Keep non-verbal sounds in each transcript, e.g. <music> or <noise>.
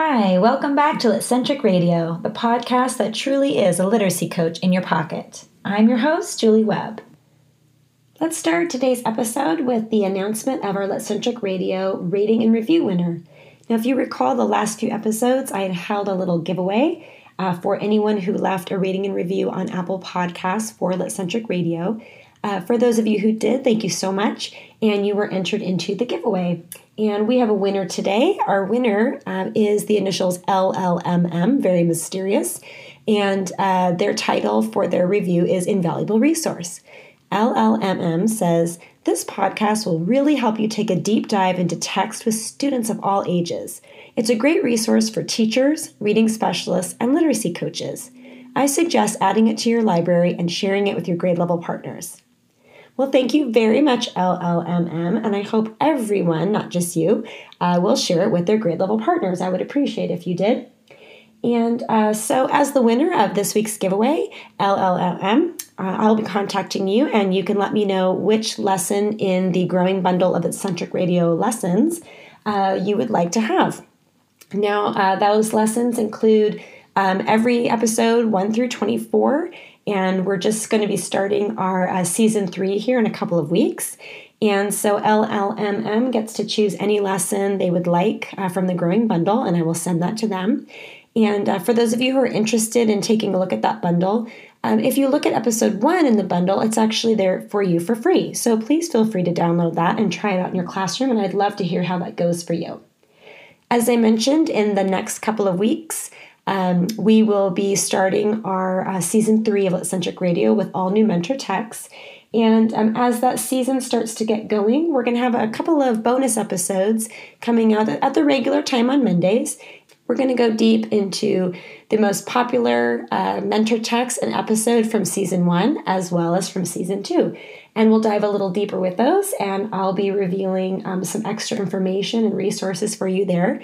Hi, welcome back to Litcentric Radio, the podcast that truly is a literacy coach in your pocket. I'm your host, Julie Webb. Let's start today's episode with the announcement of our Litcentric Radio rating and review winner. Now, if you recall the last few episodes, I had held a little giveaway uh, for anyone who left a rating and review on Apple Podcasts for Litcentric Radio. Uh, for those of you who did, thank you so much. And you were entered into the giveaway. And we have a winner today. Our winner uh, is the initials LLMM, very mysterious. And uh, their title for their review is Invaluable Resource. LLMM says, This podcast will really help you take a deep dive into text with students of all ages. It's a great resource for teachers, reading specialists, and literacy coaches. I suggest adding it to your library and sharing it with your grade level partners. Well, thank you very much, LLMM, and I hope everyone, not just you, uh, will share it with their grade level partners. I would appreciate if you did. And uh, so, as the winner of this week's giveaway, LLMM, uh, I'll be contacting you, and you can let me know which lesson in the growing bundle of Litcentric Radio lessons uh, you would like to have. Now, uh, those lessons include um, every episode 1 through 24 and we're just going to be starting our uh, season three here in a couple of weeks. And so LLMM gets to choose any lesson they would like uh, from the Growing Bundle, and I will send that to them. And uh, for those of you who are interested in taking a look at that bundle, um, if you look at episode one in the bundle, it's actually there for you for free. So please feel free to download that and try it out in your classroom, and I'd love to hear how that goes for you. As I mentioned, in the next couple of weeks, um, we will be starting our uh, season three of Litcentric Radio with all new mentor texts. And um, as that season starts to get going, we're going to have a couple of bonus episodes coming out at the regular time on Mondays. We're going to go deep into the most popular uh, mentor text and episode from season one, as well as from season two. And we'll dive a little deeper with those, and I'll be revealing um, some extra information and resources for you there.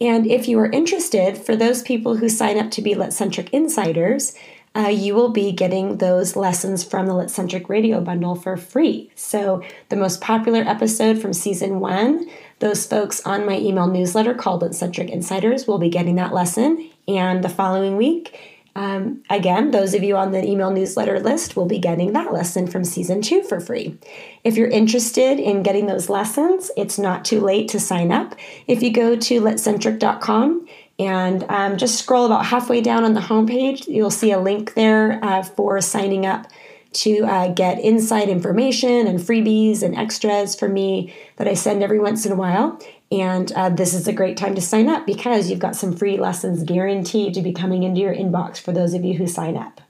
And if you are interested, for those people who sign up to be Litcentric Insiders, uh, you will be getting those lessons from the Litcentric Radio Bundle for free. So, the most popular episode from season one, those folks on my email newsletter called Litcentric Insiders will be getting that lesson. And the following week, um, again, those of you on the email newsletter list will be getting that lesson from season two for free. If you're interested in getting those lessons, it's not too late to sign up. If you go to litcentric.com and um, just scroll about halfway down on the homepage, you'll see a link there uh, for signing up to uh, get inside information and freebies and extras for me that I send every once in a while. And uh, this is a great time to sign up because you've got some free lessons guaranteed to be coming into your inbox for those of you who sign up.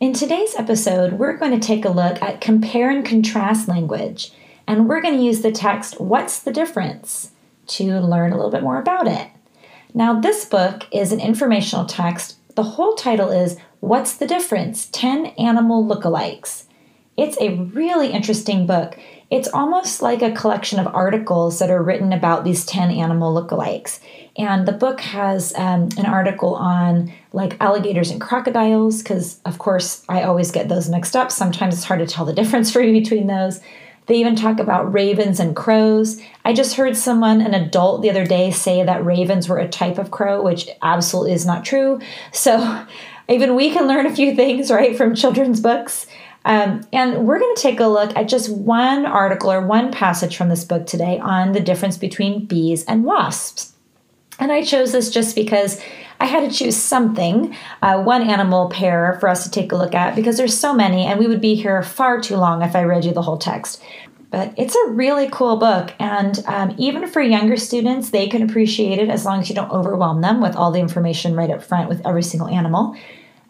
In today's episode, we're going to take a look at compare and contrast language, and we're going to use the text, What's the Difference, to learn a little bit more about it. Now, this book is an informational text. The whole title is What's the Difference? 10 Animal Lookalikes. It's a really interesting book. It's almost like a collection of articles that are written about these 10 animal lookalikes. And the book has um, an article on like alligators and crocodiles, because of course I always get those mixed up. Sometimes it's hard to tell the <laughs> difference for me between those. They even talk about ravens and crows. I just heard someone, an adult, the other day say that ravens were a type of crow, which absolutely is not true. So <laughs> even we can learn a few things, right, from children's books. Um, and we're going to take a look at just one article or one passage from this book today on the difference between bees and wasps. And I chose this just because I had to choose something, uh, one animal pair for us to take a look at because there's so many, and we would be here far too long if I read you the whole text. But it's a really cool book, and um, even for younger students, they can appreciate it as long as you don't overwhelm them with all the information right up front with every single animal.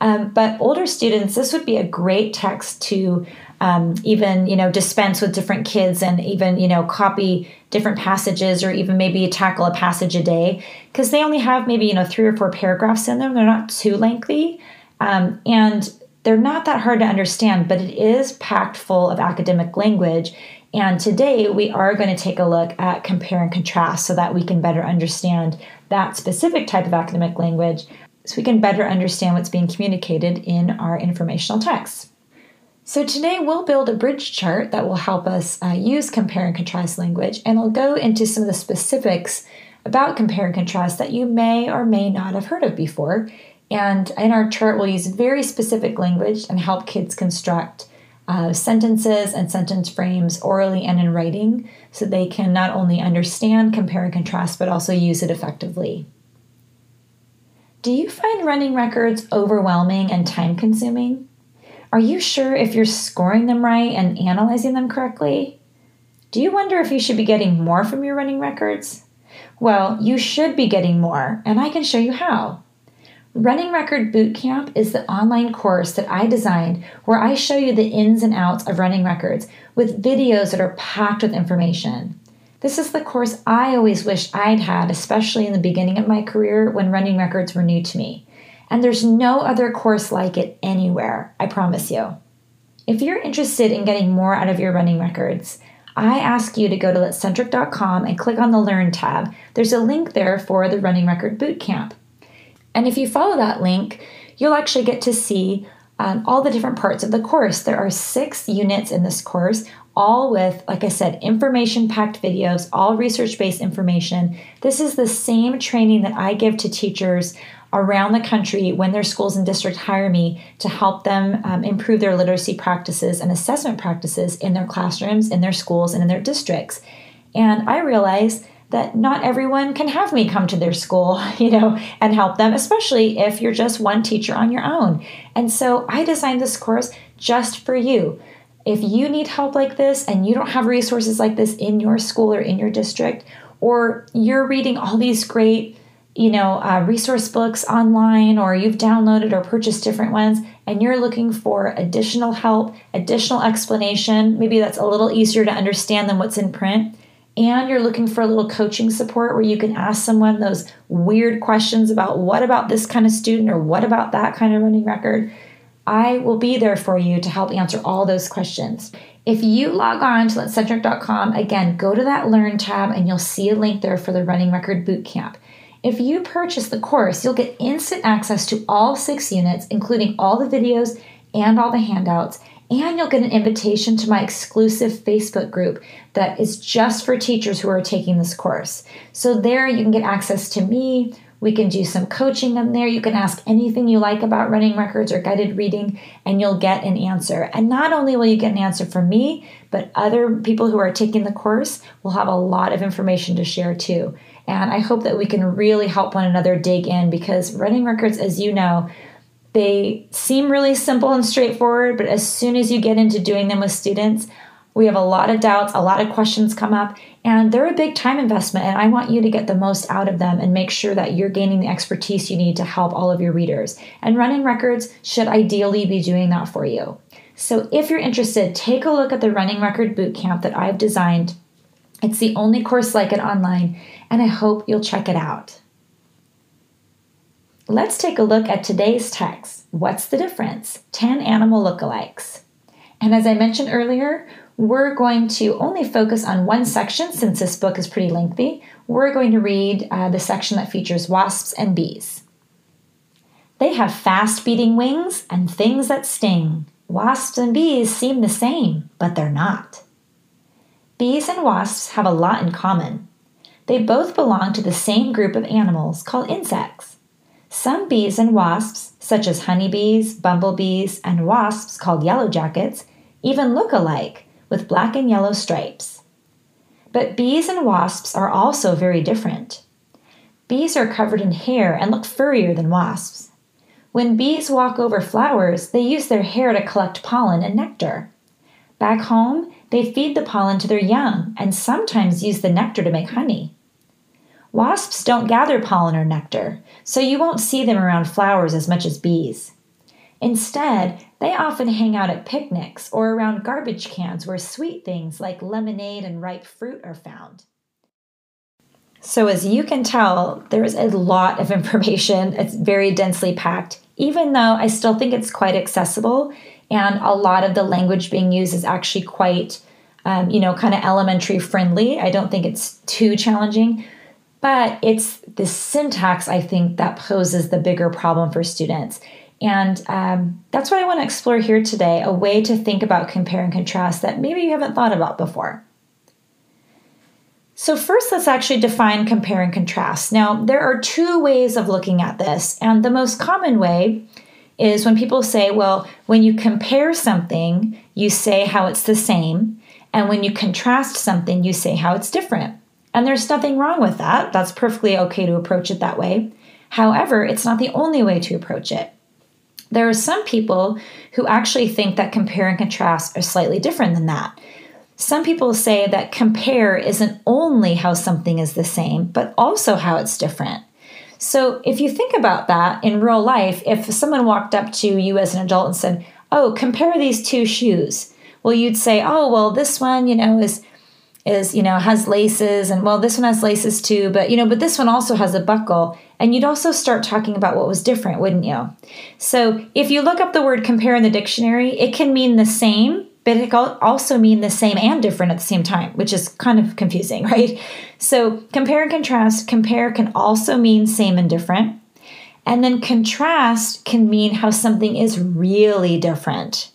Um, but older students, this would be a great text to um, even you know dispense with different kids and even you know copy different passages or even maybe tackle a passage a day because they only have maybe you know three or four paragraphs in them. They're not too lengthy, um, and they're not that hard to understand. But it is packed full of academic language. And today we are going to take a look at compare and contrast so that we can better understand that specific type of academic language so we can better understand what's being communicated in our informational texts. So today we'll build a bridge chart that will help us uh, use compare and contrast language, and I'll go into some of the specifics about compare and contrast that you may or may not have heard of before. And in our chart, we'll use very specific language and help kids construct uh, sentences and sentence frames orally and in writing so they can not only understand, compare, and contrast, but also use it effectively. Do you find running records overwhelming and time consuming? Are you sure if you're scoring them right and analyzing them correctly? Do you wonder if you should be getting more from your running records? Well, you should be getting more, and I can show you how. Running Record Bootcamp is the online course that I designed where I show you the ins and outs of running records with videos that are packed with information. This is the course I always wished I'd had, especially in the beginning of my career when running records were new to me. And there's no other course like it anywhere, I promise you. If you're interested in getting more out of your running records, I ask you to go to litcentric.com and click on the Learn tab. There's a link there for the Running Record Bootcamp. And if you follow that link, you'll actually get to see um, all the different parts of the course. There are six units in this course, all with, like I said, information packed videos, all research based information. This is the same training that I give to teachers around the country when their schools and districts hire me to help them um, improve their literacy practices and assessment practices in their classrooms, in their schools, and in their districts. And I realize that not everyone can have me come to their school, <laughs> you know, and help them, especially if you're just one teacher on your own. And so I designed this course just for you. If you need help like this and you don't have resources like this in your school or in your district, or you're reading all these great, you know, uh, resource books online, or you've downloaded or purchased different ones, and you're looking for additional help, additional explanation, maybe that's a little easier to understand than what's in print and you're looking for a little coaching support where you can ask someone those weird questions about what about this kind of student? or what about that kind of running record, I will be there for you to help answer all those questions. If you log on to litcentric.com, again, go to that Learn tab and you'll see a link there for the Running Record Bootcamp. If you purchase the course, you'll get instant access to all six units, including all the videos and all the handouts and you'll get an invitation to my exclusive Facebook group that is just for teachers who are taking this course. So, there you can get access to me. We can do some coaching in there. You can ask anything you like about running records or guided reading, and you'll get an answer. And not only will you get an answer from me, but other people who are taking the course will have a lot of information to share too. And I hope that we can really help one another dig in because running records, as you know, they seem really simple and straightforward, but as soon as you get into doing them with students, we have a lot of doubts, a lot of questions come up, and they're a big time investment. And I want you to get the most out of them and make sure that you're gaining the expertise you need to help all of your readers. And running records should ideally be doing that for you. So if you're interested, take a look at the Running Record Bootcamp that I've designed. It's the only course like it online, and I hope you'll check it out. Let's take a look at today's text. What's the difference? 10 animal lookalikes. And as I mentioned earlier, we're going to only focus on one section since this book is pretty lengthy. We're going to read uh, the section that features wasps and bees. They have fast beating wings and things that sting. Wasps and bees seem the same, but they're not. Bees and wasps have a lot in common. They both belong to the same group of animals called insects. Some bees and wasps, such as honeybees, bumblebees, and wasps called yellow jackets, even look alike with black and yellow stripes. But bees and wasps are also very different. Bees are covered in hair and look furrier than wasps. When bees walk over flowers, they use their hair to collect pollen and nectar. Back home, they feed the pollen to their young and sometimes use the nectar to make honey. Wasps don't gather pollen or nectar, so you won't see them around flowers as much as bees. Instead, they often hang out at picnics or around garbage cans where sweet things like lemonade and ripe fruit are found. So, as you can tell, there is a lot of <laughs> information. It's very densely packed, even though I still think it's quite accessible. And a lot of the language being used is actually quite, um, you know, kind of elementary friendly. I don't think it's too challenging. But it's the syntax, I think, that poses the bigger problem for students. And um, that's what I want to explore here today a way to think about compare and contrast that maybe you haven't thought about before. So, So, first, let's actually define compare and contrast. Now, there are two ways of looking at this, and the most common way is when people say, well, when you compare something, you say how it's the same, and when you contrast something, you say how it's different. And there's nothing wrong with that. That's perfectly okay to approach it that way. However, it's not the only way to approach it. There are some people who actually think that compare and contrast are slightly different than that. Some people say that compare isn't only how something is the same, but also how it's different. So if you think about that in real life, if someone walked up to you as an adult and said, Oh, compare these two shoes, well, you'd say, Oh, well, this one, you know, is is you know has laces and well this one has laces too but you know but this one also has a buckle. And you'd also start talking about what was different wouldn't you? So if you look up the word compare in the dictionary it can mean the same but it can also mean the same and different at the same time which is kind of confusing <laughs> right? So compare and contrast compare can also mean same and different. And then contrast can mean how something is really different.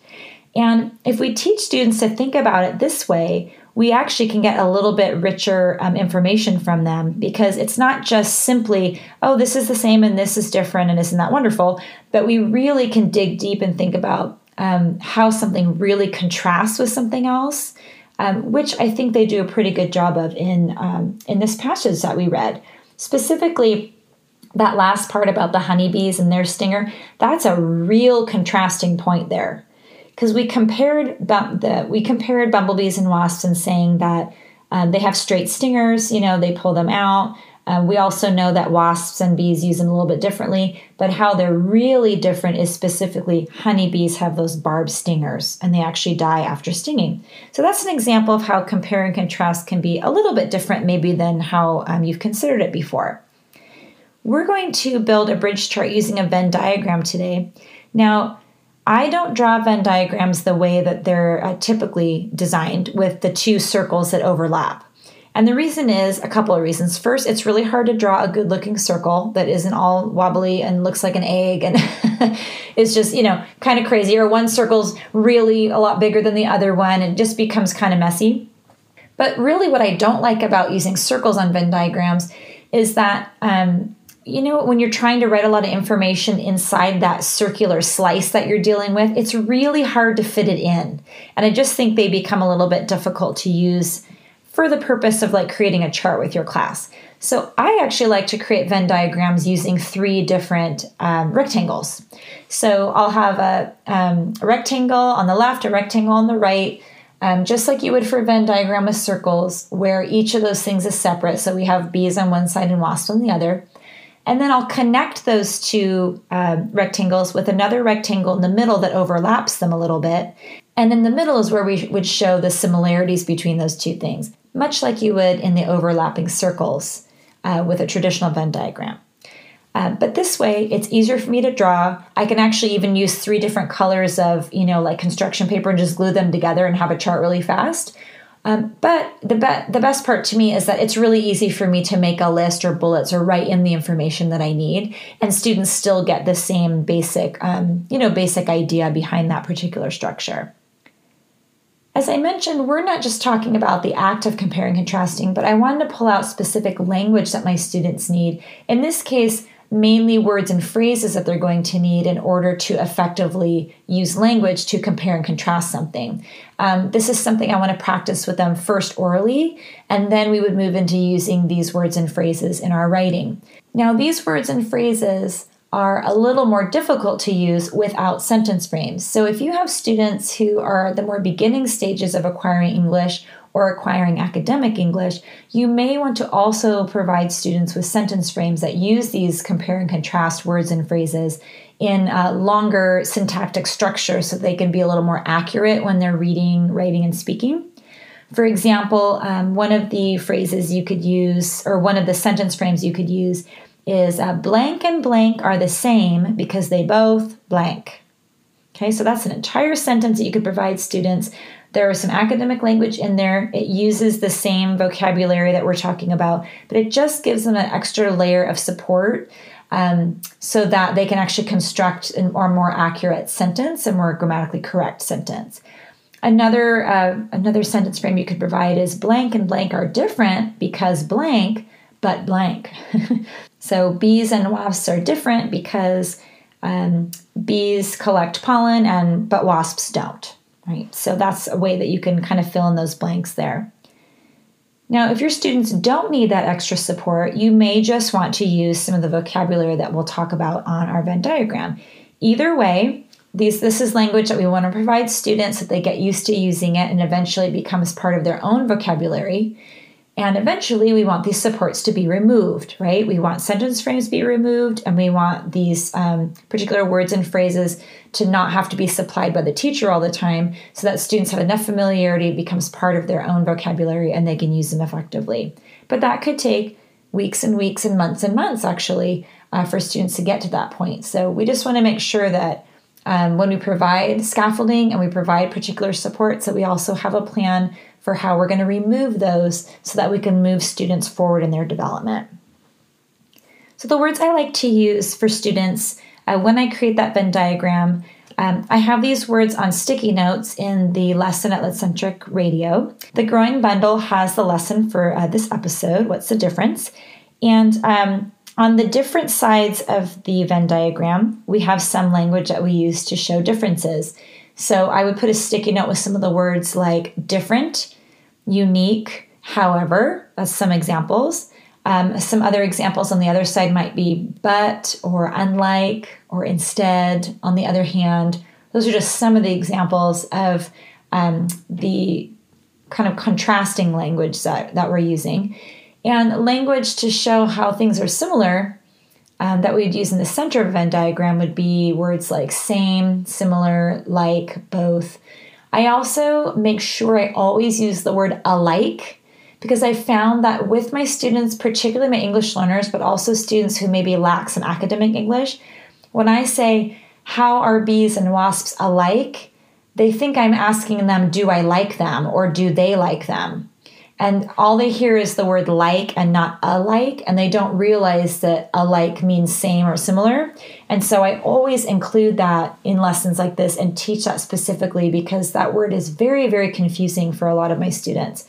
And if we teach students to think about it this way we actually can get a little bit richer um, information from them because it's not just simply, oh, this is the same and this is different and isn't that wonderful, but we really can dig deep and think about um, how something really contrasts with something else, um, which I think they do a pretty good job of in um, in this passage that we read. Specifically, that last part about the honeybees and their stinger, that's a real contrasting point there because we compared the we compared bumblebees and wasps and saying that um, they have straight stingers. You know, they pull them out. Uh, we also know that wasps and bees use them a little bit differently, but how they're really different is specifically honeybees have those barbed stingers and they actually die after stinging. So that's an example of how compare and contrast can be a little bit different, maybe, than how um, you've considered it before. We're going to build a bridge chart using a Venn diagram today. Now, I don't draw Venn diagrams the way that they're uh, typically designed with the two circles that overlap. And the reason is a couple of reasons. First, it's really hard to draw a good looking circle that isn't all wobbly and looks like an egg and <laughs> is just, you know, kind of crazy. Or one circle's really a lot bigger than the other one and it just becomes kind of messy. But really, what I don't like about using circles on Venn diagrams is that um, you know, when you're trying to write a lot of information inside that circular slice that you're dealing with, it's really hard to fit it in. And I just think they become a little bit difficult to use for the purpose of like creating a chart with your class. So I actually like to create Venn diagrams using three different um, rectangles. So I'll have a, um, a, rectangle on the left, a rectangle on the right, um, just like you would for a Venn diagram with circles, where each of those things is separate. So we have bees on one side and wasps on the other. And then I'll connect those two uh, rectangles with another rectangle in the middle that overlaps them a little bit. And in the middle is where we would show the similarities between those two things, much like you would in the overlapping circles uh, with a traditional Venn diagram. Uh, but this way, it's easier for me to draw. I can actually even use three different colors of, you know, like construction paper and just glue them together and have a chart really fast. Um, but the, be- the best part to me is that it's really easy for me to make a list or bullets or write in the information that I need, and students still get the same basic, um, you know, basic idea behind that particular structure. As I mentioned, we're not just talking about the act of comparing and contrasting, but I wanted to pull out specific language that my students need. In this case, mainly words and phrases that they're going to need in order to effectively use language to compare and contrast something. Um, this is something I want to practice with them first orally, and then we would move into using these words and phrases in our writing. Now, these words and phrases are a little more difficult to use without sentence frames. So, if you have students who are the more beginning stages of acquiring English or acquiring academic English, you may want to also provide students with sentence frames that use these compare and contrast words and phrases in a longer syntactic structure so they can be a little more accurate when they're reading, writing, and speaking. For example, um, one of the phrases you could use, or one of the sentence frames you could use, is uh, blank and blank are the same because they both blank. Okay, so that's an entire sentence that you could provide students there is some academic language in there. It uses the same vocabulary that we're talking about, but it just gives them an extra layer of support um, so that they can actually construct a more, accurate sentence, a more grammatically correct sentence. Another uh, another sentence frame you could provide is blank and blank are different because blank, but blank. <laughs> so bees and wasps are different because um, bees collect pollen and but wasps don't. Right. So that's a way that you can kind of fill in those blanks there. Now, if your students don't need that extra support, you may just want to use some of the vocabulary that we'll talk about on our Venn diagram. Either way, these, this is language that we want to provide students that they get used to using it and eventually it becomes part of their own vocabulary. And eventually, we want these supports to be removed, right? We want sentence frames to be removed, and we want these um, particular words and phrases to not have to be supplied by the teacher all the time so that students have enough familiarity, it becomes part of their own vocabulary, and they can use them effectively. But that could take weeks and weeks and months and months, actually, uh, for students to get to that point. So we just want to make sure that um, when we provide scaffolding and we provide particular supports, that we also have a plan for how we're going to remove those so that we can move students forward in their development. So, the words I like to use for students uh, when I create that Venn diagram, um, I have these words on sticky notes in the lesson at Litcentric Radio. The Growing Bundle has the lesson for uh, this episode, What's the Difference? And um, on the different sides of the Venn diagram, we have some language that we use to show differences. So I would put a sticky note with some of the words like different, unique, however, as some examples. Um, some other examples on the other side might be but or unlike or instead. On the other hand, those are just some of the examples of um, the kind of contrasting language that, that we're using. And language to show how things are similar um, that we'd use in the center of a Venn diagram would be words like same, similar, like, both. I also make sure I always use the word alike because I found that with my students, particularly my English learners, but also students who maybe lack some academic English, when I say, How are bees and wasps alike? they think I'm asking them, Do I like them or do they like them? And all they hear is the word like and not alike, and they don't realize that alike means same or similar. And so I always include that in lessons like this and teach that specifically because that word is very, very confusing for a lot of my students.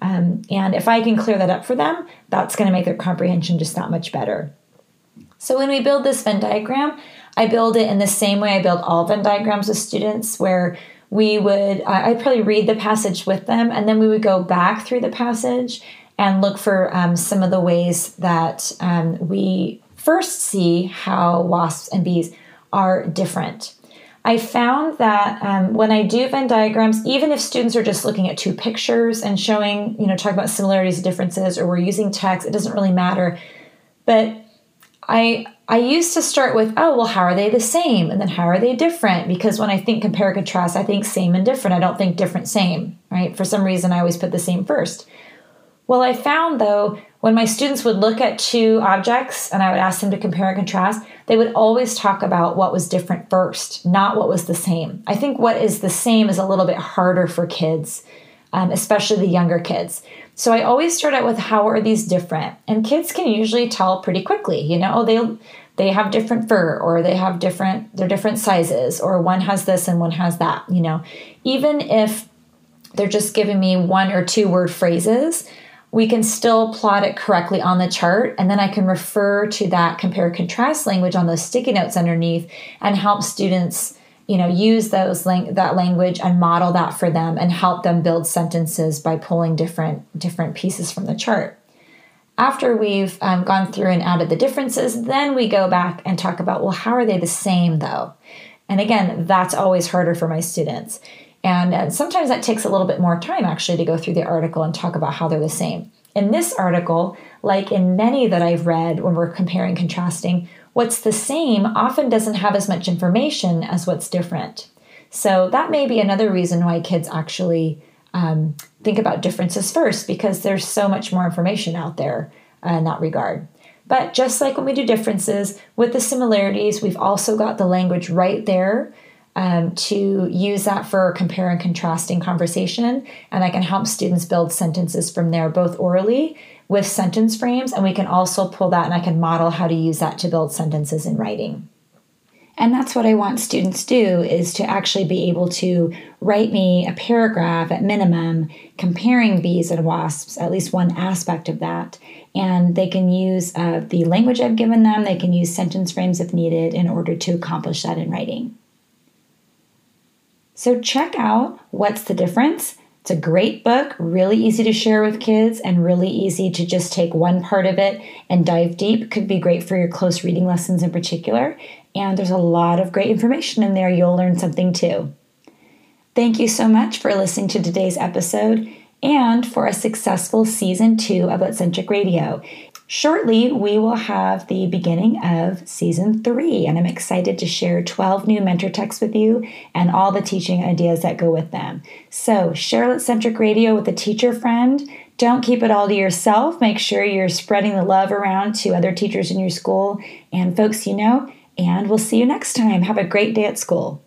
Um, and if I can clear that up for them, that's going to make their comprehension just that much better. So when we build this Venn diagram, I build it in the same way I build all Venn diagrams with students, where we would I'd probably read the passage with them, and then we would go back through the passage and look for um, some of the ways that um, we first see how wasps and bees are different. I found that um, when I do Venn diagrams, even if students are just looking at two pictures and showing, you know, talking about similarities and differences, or we're using text, it doesn't really matter. But I I used to start with, oh, well, how are they the same? And then how are they different? Because when I think compare contrast, I think same and different. I don't think different, same, right? For some reason, I always put the same first. Well, I found though, when my students would look at two objects and I would ask them to compare and contrast, they would always talk about what was different first, not what was the same. I think what is the same is a little bit harder for kids, um, especially the younger kids. So I always start out with how are these different? And kids can usually tell pretty quickly, you know, they they have different fur or they have different they're different sizes or one has this and one has that, you know. Even if they're just giving me one or two word phrases, we can still plot it correctly on the chart and then I can refer to that compare contrast language on those sticky notes underneath and help students you know use those lang- that language and model that for them and help them build sentences by pulling different different pieces from the chart. After we've um, gone through and added the differences then we go back and talk about well how are they the same though? And again that's always harder for my students. And uh, sometimes that takes a little bit more time actually to go through the article and talk about how they're the same. In this article like in many that i've read when we're comparing contrasting What's the same often doesn't have as much information as what's different. So that may be another reason why kids actually um, think about differences first because there's so much more information out there uh, in that regard. But just like when we do differences, with the similarities, we've also got the language right there um, to use that for compare and contrasting conversation. And I can help students build sentences from there, both orally with sentence frames, and we can also pull that and I can model how to use that to build sentences in writing. And that's what I want students do is to actually be able to write me a paragraph at minimum comparing bees and wasps, at least one aspect of that. And they can use uh, the language I've given them, they can use sentence frames if needed in order to accomplish that in writing. So check out What's the Difference? It's a great book, really easy to share with kids, and really easy to just take one part of it and dive deep. Could be great for your close reading lessons in particular. And there's a lot of great information in there. You'll learn something too. Thank you so much for listening to today's episode and for a successful season two of Litcentric Radio. Shortly, we will have the beginning of season three, and I'm excited to share 12 new mentor texts with you and all the teaching ideas that go with them. So, share Litcentric Radio with a teacher friend. Don't keep it all to yourself. Make sure you're spreading the love around to other teachers in your school and folks you know. And we'll see you next time. Have a great day at school.